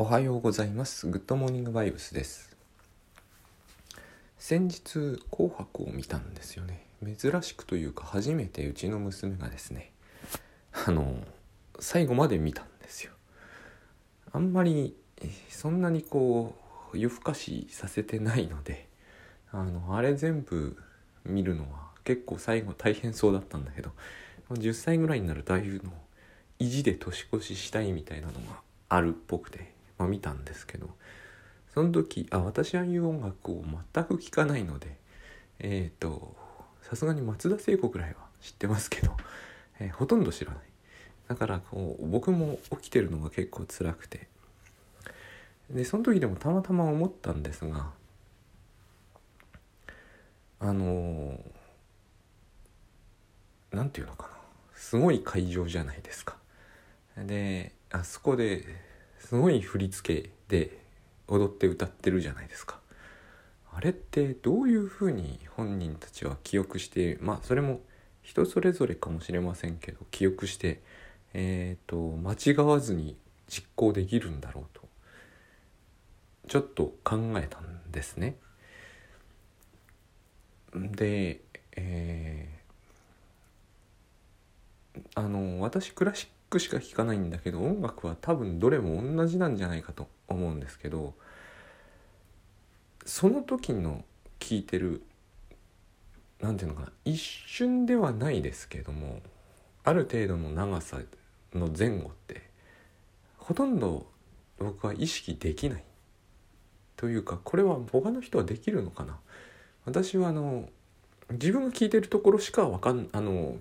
おはようございます。グッドモーニングバイブスです。先日紅白を見たんですよね。珍しくというか初めてうちの娘がですね、あの最後まで見たんですよ。あんまりそんなにこう夜更かしさせてないので、あのあれ全部見るのは結構最後大変そうだったんだけど、10歳ぐらいになるとああいうのを意地で年越ししたいみたいなのがあるっぽくて、まあ、見たんですけどその時あ私ああいう音楽を全く聴かないのでえっ、とさすがに松田聖子くらいは知ってますけど、えーほとんど知らない。だからこう僕も起きてるのが結構辛くて。でその時でもたまたま思ったんですがあのーていうのかな。すごい会場じゃないですか。であそこですごい振り付けで踊って歌ってるじゃないですか。あれってどういうふうに本人たちは記憶してまあそれも人それぞれかもしれませんけど記憶してえっ、と間違わずに実行できるんだろうとちょっと考えたんですね。でえーあの私クラシッククしか聴かないんだけど音楽は多分どれも同じなんじゃないかと思うんですけどその時の聴いてる何ていうのかな一瞬ではないですけどもある程度の長さの前後ってほとんど僕は意識できないというかこれは他の人はできるのかな。私はあの自分が聴いてるところしかわかんあの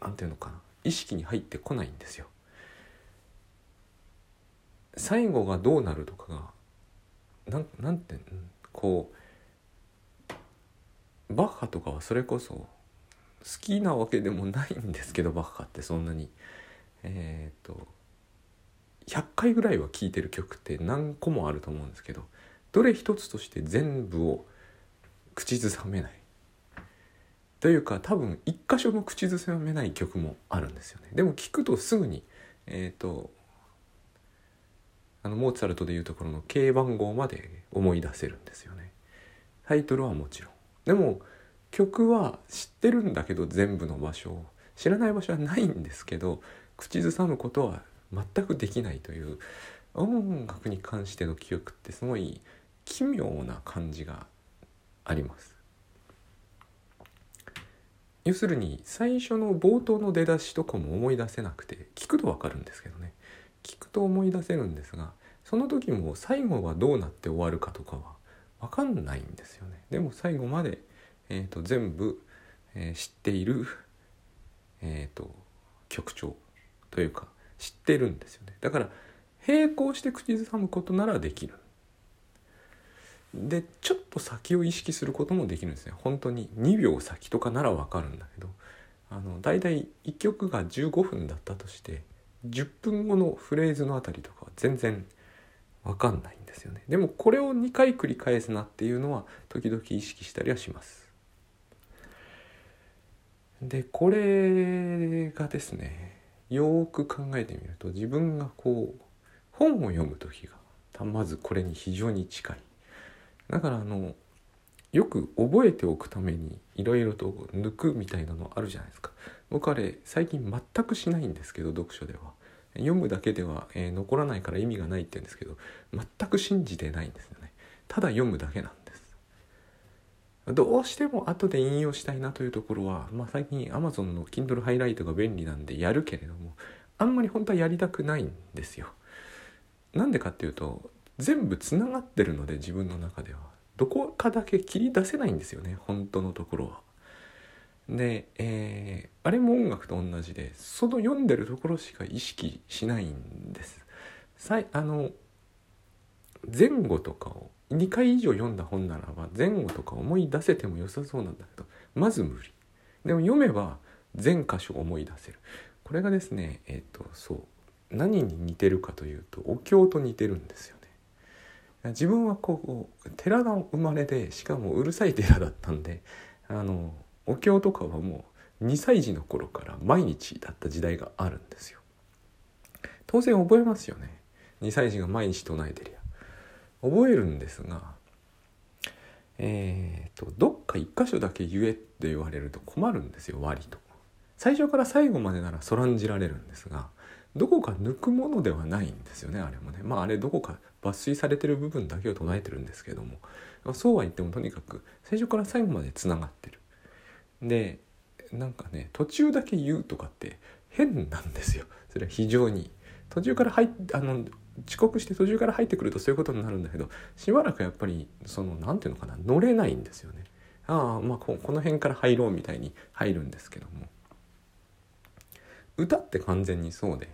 なんていうのかな。意識に入ってこないんですよ。最後がどうなるとかがなんなんてこうバッハとかはそれこそ好きなわけでもないんですけどバッハってそんなにえっ、と100回ぐらいは聴いてる曲って何個もあると思うんですけどどれ一つとして全部を口ずさめないというか多分一箇所も口ずさめない曲もあるんですよね。でも聞くとすぐにえっ、とあのモーツァルトでいうところの K 番号まで思い出せるんですよね。タイトルはもちろん。でも曲は知ってるんだけど全部の場所を知らない場所はないんですけど口ずさむことは全くできないという音楽に関しての記憶ってすごい奇妙な感じがあります。要するに最初の冒頭の出だしとかも思い出せなくて聞くとわかるんですけどね。聞くと思い出せるんですがその時も最後はどうなって終わるかとかは分かんないんですよね。でも最後まで、えー、と全部、えー知っている、えー、と曲調というか知ってるんですよね。だから並行して口ずさむことならできる。でちょっと先を意識することもできるんですね。本当に2秒先とかならわかるんだけど。あの大体1曲が15分だったとして10分後のフレーズのあたりとかは全然わかんないんですよね。でもこれを2回繰り返すなっていうのは時々意識したりはします。でこれがですねよく考えてみると自分がこう本を読む時がまずこれに非常に近い。だからあのよく覚えておくためにいろいろと抜くみたいなのあるじゃないですか。僕あれ最近全くしないんですけど読書では。読むだけでは、えー残らないから意味がないって言うんですけど全く信じてないんですよね。ただ読むだけなんです。どうしても後で引用したいなというところは、まあ、最近 Amazon の Kindle ハイライトが便利なんでやるけれどもあんまり本当はやりたくないんですよ。なんでかっていうと全部つながってるので自分の中ではどこかだけ切り出せないんですよね本当のところは。で、えーあれも音楽と同じでその読んでるところしか意識しないんです。さいあの前後とかを2回以上読んだ本ならば前後とか思い出せても良さそうなんだけどまず無理でも読めば全箇所思い出せるこれがですねえっ、とそう何に似てるかというとお経と似てるんですよ自分はこう寺の生まれでしかもうるさい寺だったんであのお経とかはもう2歳児の頃から毎日だった時代があるんですよ。当然覚えますよね。2歳児が毎日唱えてるや覚えるんですがえーと、どっか一箇所だけ言えって言われると困るんですよ割と。最初から最後までならそらんじられるんですがどこか抜くものではないんですよねあれもね。まああれどこか抜粋されてる部分だけを唱えてるんですけどもそうは言ってもとにかく最初から最後までつながってる。でなんかね途中だけ言うとかって変なんですよ。それは非常に。途中から入っあの遅刻して途中から入ってくるとそういうことになるんだけどしばらくやっぱりその何て言うのかな乗れないんですよね。ああまあこの辺から入ろうみたいに入るんですけども。歌って完全にそうで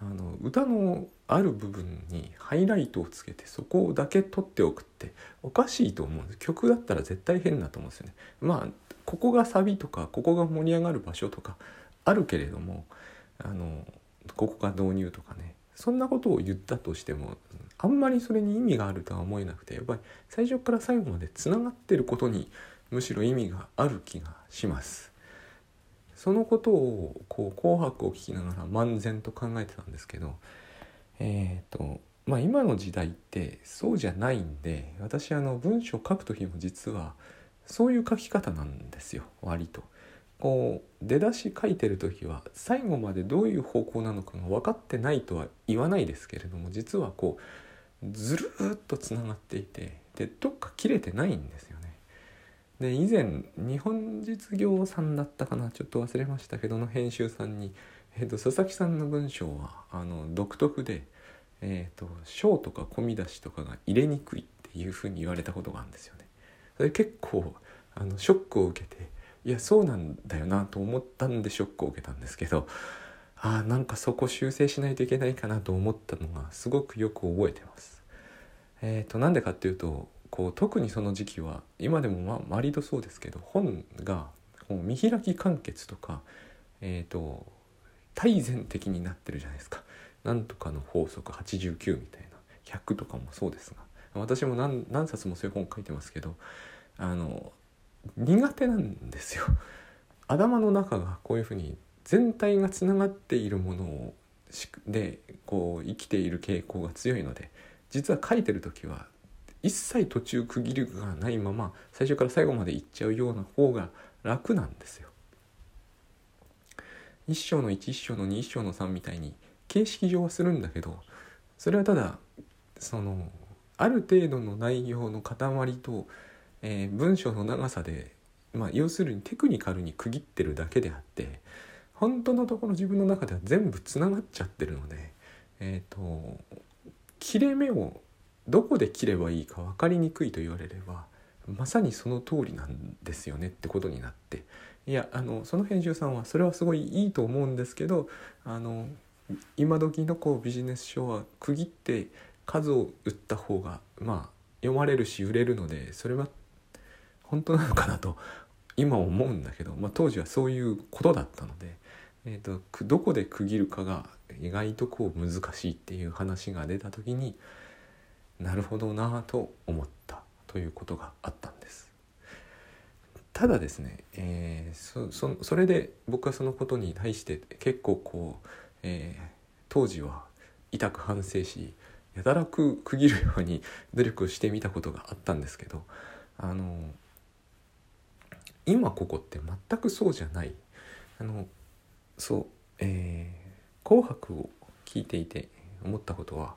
あの歌のある部分にハイライトをつけてそこだけ取っておくっておかしいと思うんです曲だったら絶対変だと思うんですよね。まあここがサビとかここが盛り上がる場所とかあるけれどもあのここが導入とかねそんなことを言ったとしてもあんまりそれに意味があるとは思えなくてやっぱり最初から最後までつながってることにむしろ意味がある気がします。そのことをこう紅白を聞きながら漫然と考えてたんですけどえっ、ー、とまあ今の時代ってそうじゃないんで私あの文章書く時も実はそういう書き方なんですよ割と。こう出だし書いてる時は最後までどういう方向なのかが分かってないとは言わないですけれども実はこうずるっとつながっていてでどっか切れてないんですよね。で以前日本実業さんだったかなちょっと忘れましたけどの編集さんに、えーと、佐々木さんの文章はあの独特で、えーと章とか込み出しとかが入れにくいっていうふうに言われたことがあるんですよね。それ結構あのショックを受けていやそうなんだよなと思ったんでショックを受けたんですけどあなんかそこ修正しないといけないかなと思ったのがすごくよく覚えてます。えーと、なんでかっていうとこう特にその時期は今でもま割とそうですけど本がこう見開き完結とか、えーと、大全的になってるじゃないですか。なんとかの法則89みたいな100とかもそうですが私も何何冊もそういう本書いてますけどあの苦手なんですよ。頭の中がこういうふうに全体がつながっているものをでこう生きている傾向が強いので実は書いてる時は一切途中区切りがないまま最初から最後までいっちゃうような方が楽なんですよ。一章の1一章の2一章の3みたいに形式上はするんだけどそれはただそのある程度の内容の塊とえー、文章の長さで、まあ、要するにテクニカルに区切ってるだけであって本当のところ自分の中では全部つながっちゃってるので、えーと、切れ目をどこで切ればいいか分かりにくいと言われればまさにその通りなんですよねってことになって。いやあのその編集さんはそれはすごいいいと思うんですけどあの今時のこうビジネス書は区切って数を売った方がまあ読まれるし売れるのでそれは本当なのかなと今思うんだけど、まあ、当時はそういうことだったので、えーと、どこで区切るかが意外とこう難しいっていう話が出た時になるほどなと思った。ということがあったんです。ただですね、えー、そそれで僕はそのことに対して結構こう、えー、当時は痛く反省しやたらく区切るように努力をしてみたことがあったんですけどあの今ここって全くそうじゃないあのそうえー、紅白を聴いていて思ったことは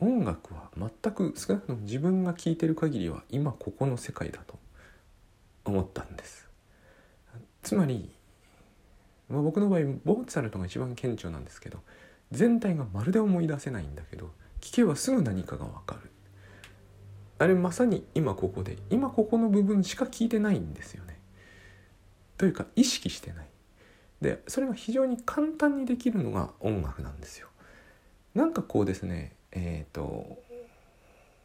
音楽は全く少なくとも自分が聴いてる限りは今ここの世界だと思ったんです。つまり、まあ、僕の場合モーツァルトが一番顕著なんですけど全体がまるで思い出せないんだけど聴けばすぐ何かがわかる。あれまさに今ここで今ここの部分しか聞いてないんですよね。というか意識してない。でそれが非常に簡単にできるのが音楽なんですよ。なんかこうですねえっ、ー、と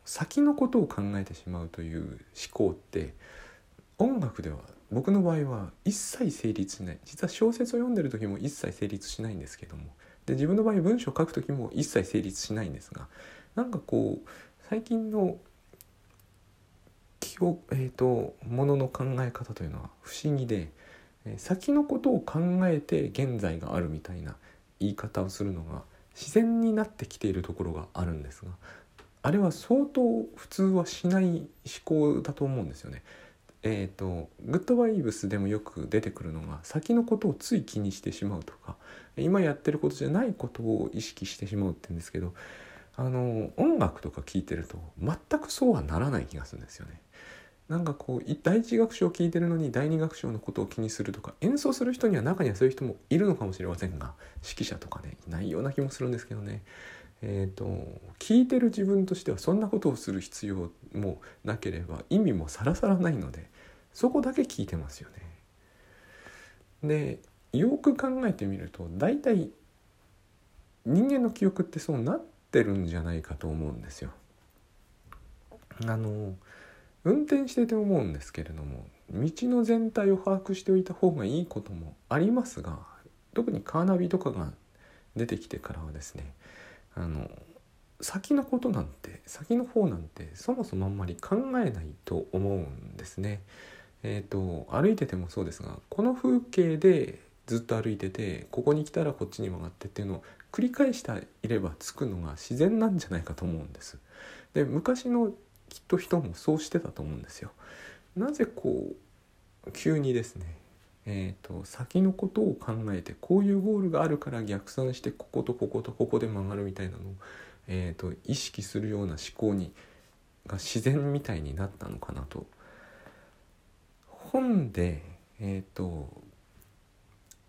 先のことを考えてしまうという思考って音楽では僕の場合は一切成立しない。実は小説を読んでる時も一切成立しないんですけどもで自分の場合文章を書く時も一切成立しないんですがなんかこう最近のえーとものの考え方というのは不思議で先のことを考えて現在があるみたいな言い方をするのが自然になってきているところがあるんですがあれは相当普通はしない思考だと思うんですよね。えーと、グッドバイブスでもよく出てくるのが先のことをつい気にしてしまうとか今やってることじゃないことを意識してしまうって言うんですけどあの音楽とか聴いてると全くそうはならない気がするんですよね。なんかこう第一楽章を聴いてるのに第二楽章のことを気にするとか演奏する人には中にはそういう人もいるのかもしれませんが指揮者とかねいないような気もするんですけどねえーと、聞いてる自分としてはそんなことをする必要もなければ意味もさらさらないのでそこだけ聞いてますよね。でよく考えてみると大体人間の記憶ってそうなってるんじゃないかと思うんですよ。あの運転してて思うんですけれども道の全体を把握しておいた方がいいこともありますが特にカーナビとかが出てきてからはですねあの先のことなんて先の方なんてそもそもあんまり考えないと思うんですね。えーと、歩いててもそうですがこの風景でずっと歩いててここに来たらこっちに曲がってっていうのを繰り返していれば着くのが自然なんじゃないかと思うんです。で昔のきっと人もそうしてたと思うんですよ。なぜこう急にですねえーと、先のことを考えてこういうゴールがあるから逆算してこことこことここで曲がるみたいなのを、えーと、意識するような思考にが自然みたいになったのかなと。本で、えーと、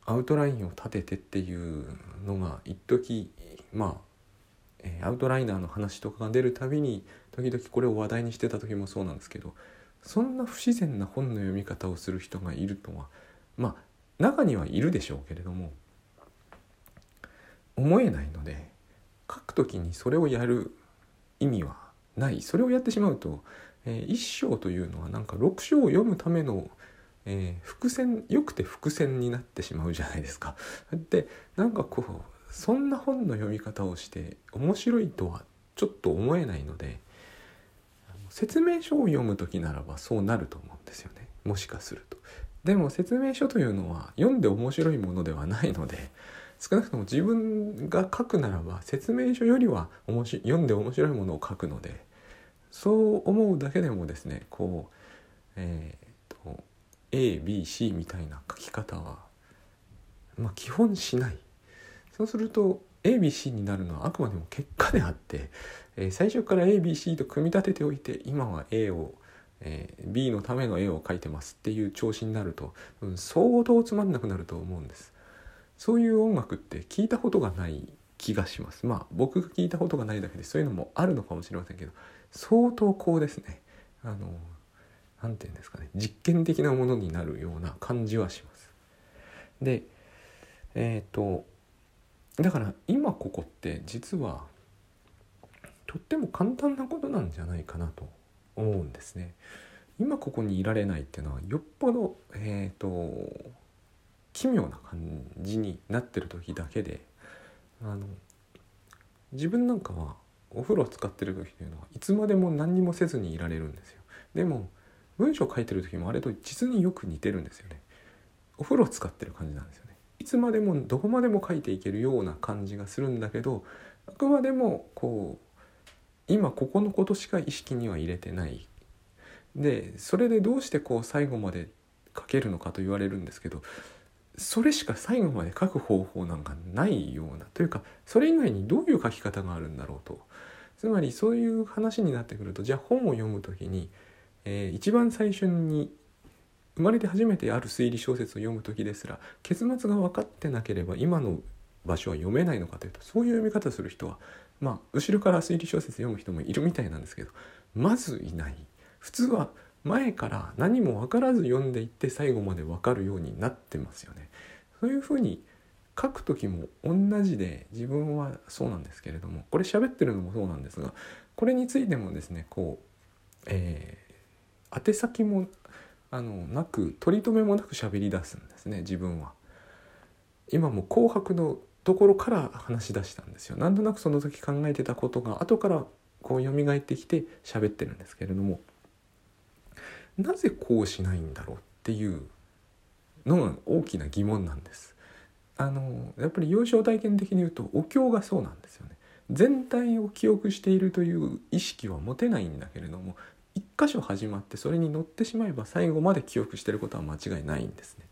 アウトラインを立ててっていうのが一時まあ、え、アウトライナーの話とかが出るたびに時々これを話題にしてた時もそうなんですけどそんな不自然な本の読み方をする人がいるとはまあ中にはいるでしょうけれども思えないので書く時にそれをやる意味はないそれをやってしまうと、えー、一章というのはなんか6章を読むための、えー、伏線よくて伏線になってしまうじゃないですか。でなんかこうそんな本の読み方をして面白いとはちょっと思えないので説明書を読む時ならばそうなると思うんですよねもしかすると。でも説明書というのは読んで面白いものではないので少なくとも自分が書くならば説明書よりは面白読んで面白いものを書くのでそう思うだけでもですねこうえー、と ABC みたいな書き方はまあ基本しないそうすると ABC になるのはあくまでも結果であって、えー、最初から ABC と組み立てておいて今は A をえー、B のための絵を描いてますっていう調子になると、うん、相当つまんなくなると思うんです。そういう音楽って聞いたことがない気がします。まあ僕が聞いたことがないだけでそういうのもあるのかもしれませんけど相当こうですね。あの何て言うんですかね。実験的なものになるような感じはします。でえっ、とだから今ここって実はとっても簡単なことなんじゃないかなと思うんですね。今ここにいられないっていうのはよっぽど、えーと、奇妙な感じになってる時だけであの自分なんかはお風呂を使ってる時というのはいつまでも何にもせずにいられるんですよ。でも文章書いてる時もあれと実によく似てるんですよね。お風呂を使ってる感じなんですよ。いつまでもどこまでも書いていけるような感じがするんだけどあくまでもこう今ここのことしか意識には入れてない。でそれでどうしてこう最後まで書けるのかと言われるんですけどそれしか最後まで書く方法なんかないようなというかそれ以外にどういう書き方があるんだろうと。つまりそういう話になってくるとじゃあ本を読む時に、えー、一番最初に生まれて初めてある推理小説を読む時ですら結末が分かってなければ今の場所は読めないのかというとそういう読み方する人はまあ後ろから推理小説読む人もいるみたいなんですけどまずいない普通は前から何も分からず読んでいって最後まで分かるようになってますよね。そういうふうに書く時も同じで自分はそうなんですけれどもこれ喋ってるのもそうなんですがこれについてもですねこう、えー、宛先もあのなく取り留めもなく喋り出すんですね自分は。今も紅白のところから話し出したんですよ。なんとなくその時考えてたことが後からこう蘇ってきて喋ってるんですけれどもなぜこうしないんだろうっていうのが大きな疑問なんです。あのやっぱり幼少体験的に言うとお経がそうなんですよね全体を記憶しているという意識は持てないんだけれども一箇所始まってそれに乗ってしまえば最後まで記憶してることは間違いないんですね。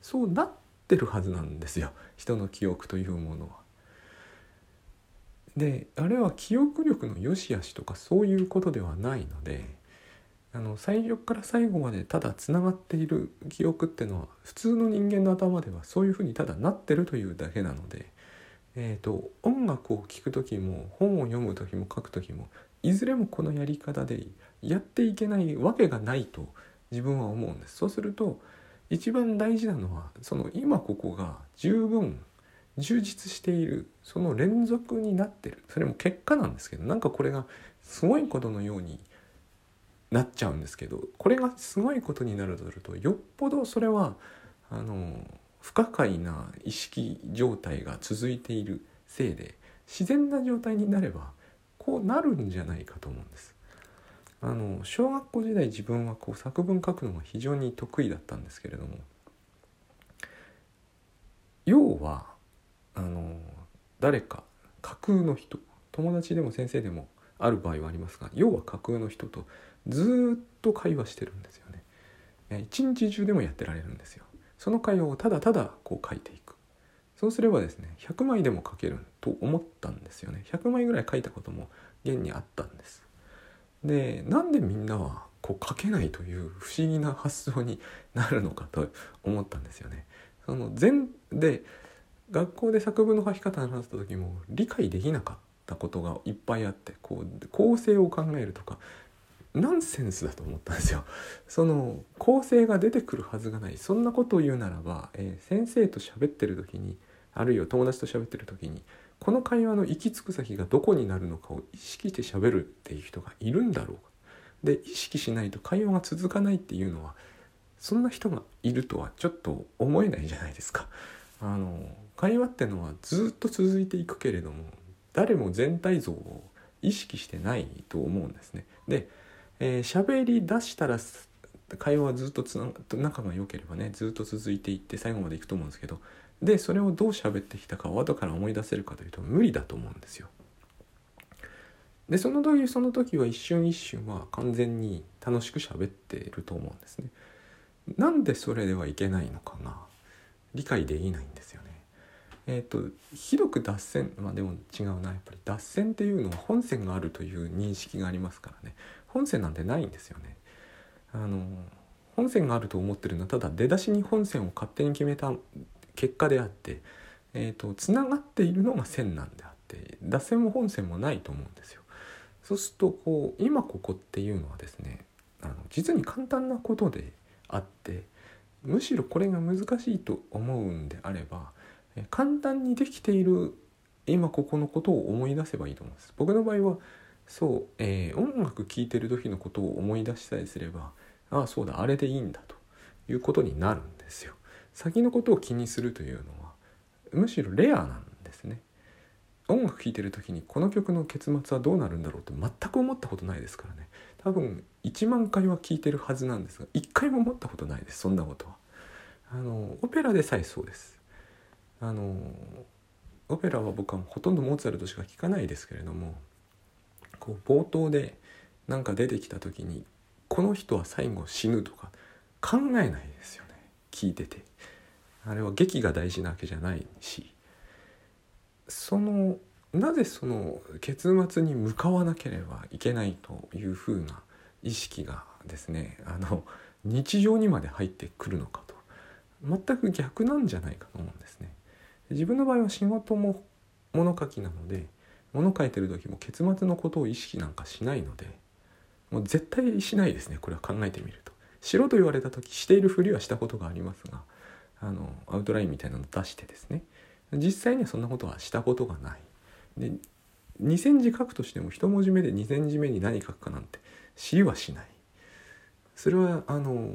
そうなってるはずなんですよ。人の記憶というものは。であれは記憶力の良し悪しとかそういうことではないのであの最初から最後までただつながっている記憶っていうのは普通の人間の頭ではそういうふうにただなってるというだけなので、えーと、音楽を聴く時も本を読む時も書く時もいずれもこのやり方でやっていけないわけがないと自分は思うんです。そうすると一番大事なのはその今ここが十分充実しているその連続になってるそれも結果なんですけどなんかこれがすごいことのようになっちゃうんですけどこれがすごいことになるとするとよっぽどそれはあの不可解な意識状態が続いているせいで自然な状態になればこうなるんじゃないかと思うんです。あの小学校時代自分はこう作文書くのが非常に得意だったんですけれども要はあの誰か架空の人友達でも先生でもある場合はありますが要は架空の人とずっと会話してるんですよね。一日中でもやってられるんですよ。その会話をただただこう書いていく。そうすればですね100枚でも書けると思ったんですよね。100枚ぐらい書いたことも現にあったんです。でなんでみんなはこう書けないという不思議な発想になるのかと思ったんですよね。その全で学校で作文の書き方を習った時も理解できなかったことがいっぱいあってこう構成を考えるとかナンセンスだと思ったんですよ。その構成が出てくるはずがない。そんなことを言うならば、えー、先生と喋ってる時にあるいは友達と喋ってる時にこの会話の行き着く先がどこになるのかを意識して喋るっていう人がいるんだろうか。で意識しないと会話が続かないっていうのはそんな人がいるとはちょっと思えないじゃないですか。あの会話ってのはずっと続いていくけれども誰も全体像を意識してないと思うんですね。でえー、喋り出したら会話はずっとつな仲が良ければねずっと続いていって最後までいくと思うんですけどでそれをどう喋ってきたかを後から思い出せるかというと無理だと思うんですよ。でその時その時は一瞬一瞬は完全に楽しく喋っていると思うんですね。なんでそれではいけないのかが理解できないんですよね。えっ、ー、とひどく脱線まあでも違うなやっぱり脱線っていうのは本線があるという認識がありますからね本線なんてないんですよね。あの本線があると思ってるのはただ出だしに本線を勝手に決めた結果であって、えーと、つながっているのが線なんであって脱線も本線もないと思うんですよ。そうするとこう今ここっていうのはですねあの実に簡単なことであってむしろこれが難しいと思うんであれば簡単にできている今ここのことを思い出せばいいと思うんです。僕の場合はそう、えー、音楽聴いてる時のことを思い出したりすればああそうだあれでいいんだということになるんですよ。先のことを気にするというのはむしろレアなんですね。音楽聴いてる時にこの曲の結末はどうなるんだろうって全く思ったことないですからね。多分1万回は聴いてるはずなんですが1回も思ったことないですそんなことは。あのオペラでさえそうです。あのオペラは僕はほとんどモーツァルトしか聴かないですけれどもこう冒頭でなんか出てきた時にこの人は最後死ぬとか考えないですよね聞いてて。あれは劇が大事なわけじゃないしそのなぜその結末に向かわなければいけないというふうな意識がですねあの日常にまで入ってくるのかと全く逆なんじゃないかと思うんですね。自分の場合は仕事も物書きなので物書いてる時も結末のことを意識なんかしないのでもう絶対しないですねこれは考えてみると。しろと言われた時しているふりはしたことがありますがあのアウトラインみたいなの出してですね実際にはそんなことはしたことがない。で2,000字書くとしても1文字目で2,000字目に何書くかなんて知りはしない。それはあの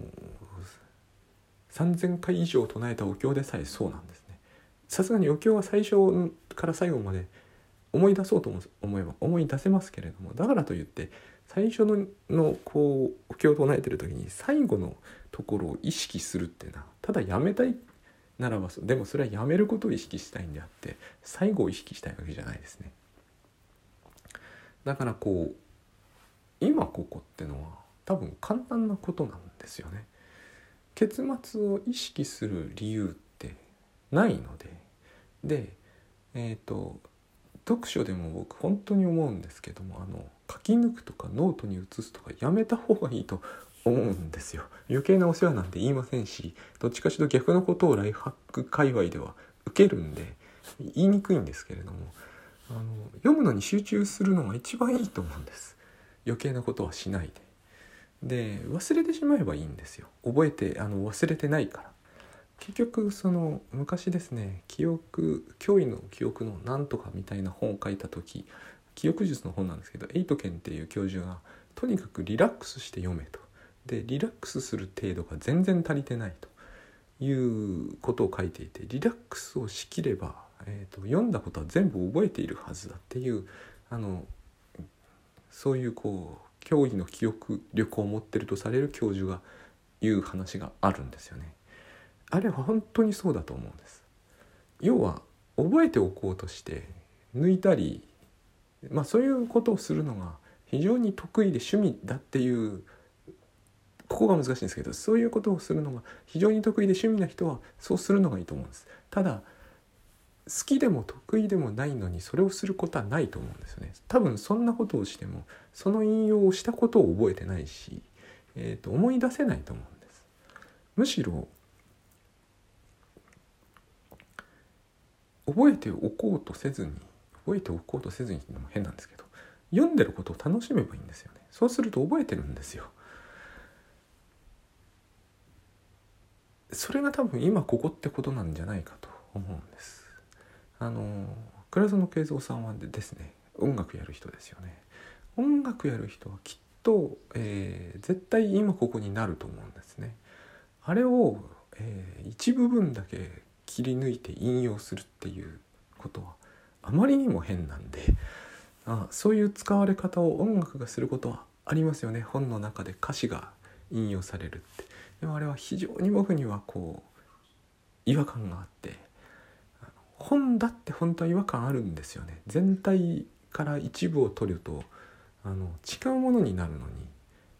3,000回以上唱えたお経でさえそうなんですね。さすがにお経は最初から最後まで思い出そうと思えば思い出せますけれどもだからといって最初ののこうお経を唱えてる時に最後のところを意識するっていうのはただやめたいならばでもそれはやめることを意識したいんであって最後を意識したいわけじゃないですね。だからこう今ここってのは多分簡単なことなんですよね。結末を意識する理由ってないのででえっ、ー、と読書でも僕本当に思うんですけどもあの書き抜くとかノートに移すとかやめた方がいいと思うんですよ。余計なお世話なんて言いませんしどっちかしら逆のことをライフハック界隈では受けるんで言いにくいんですけれどもあの読むのに集中するのが一番いいと思うんです。余計なことはしないで。で忘れてしまえばいいんですよ。覚えてあの忘れてないから。結局その昔ですね記憶脅威の記憶のなんとかみたいな本を書いた時記憶術の本なんですけどエイトケンっていう教授がとにかくリラックスして読めと。でリラックスする程度が全然足りてないということを書いていてリラックスをしきれば、えーと、読んだことは全部覚えているはずだっていうあのそういうこう脅威の記憶力を持ってるとされる教授が言う話があるんですよね。あれは本当にそうだと思うんです。要は覚えておこうとして抜いたりまあそういうことをするのが非常に得意で趣味だっていうここが難しいんですけどそういうことをするのが非常に得意で趣味な人はそうするのがいいと思うんです。ただ好きでも得意でもないのにそれをすることはないと思うんですよね。多分そんなことをしてもその引用をしたことを覚えてないし、えーと、思い出せないと思うんです。むしろ覚えておこうとせずに覚えておこうとせずにっていうのも変なんですけど読んでることを楽しめばいいんですよね。そうすると覚えてるんですよ。それが多分今ここってことなんじゃないかと思うんです。あの倉園慶三さんはですね音楽やる人ですよね。音楽やる人はきっと、えー、絶対今ここになると思うんですね。あれを、えー、一部分だけ切り抜いて引用するっていうことはあまりにも変なんであそういう使われ方を音楽がすることはありますよね。本の中で歌詞が引用されるって。でもあれは非常に僕にはこう違和感があって本だって本当は違和感あるんですよね。全体から一部を取るとあの違うものになるのに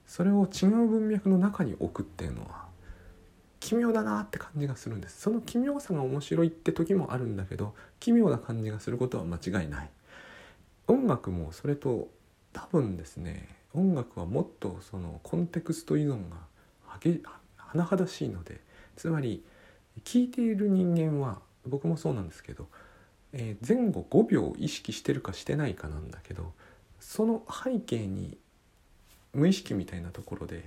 それを違う文脈の中に置くっていうのは奇妙だなって感じがするんです。その奇妙さが面白いって時もあるんだけど奇妙な感じがすることは間違いない。音楽もそれと多分ですね音楽はもっとそのコンテクスト依存が甚だしいのでつまり聞いている人間は僕もそうなんですけど、えー、前後5秒意識してるかしてないかなんだけどその背景に無意識みたいなところで、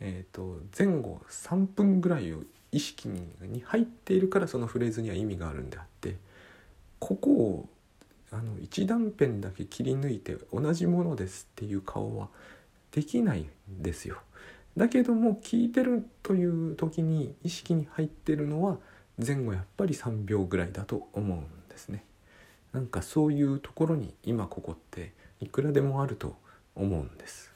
えーと、前後3分ぐらいを意識に入っているからそのフレーズには意味があるんであってここをあの一断片だけ切り抜いて同じものですっていう顔はできないんですよ。だけども聞いてるという時に意識に入ってるのは前後やっぱり3秒ぐらいだと思うんですね。なんかそういうところに今ここっていくらでもあると思うんです。